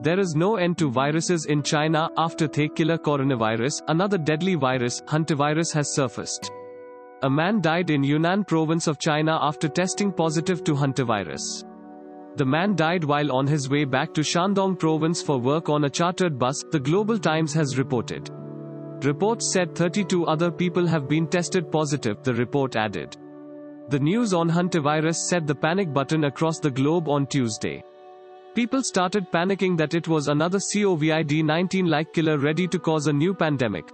There is no end to viruses in China after the killer coronavirus, another deadly virus, hantavirus has surfaced. A man died in Yunnan province of China after testing positive to hantavirus. The man died while on his way back to Shandong province for work on a chartered bus, the Global Times has reported. Reports said 32 other people have been tested positive, the report added. The news on hantavirus set the panic button across the globe on Tuesday. People started panicking that it was another COVID 19 like killer ready to cause a new pandemic.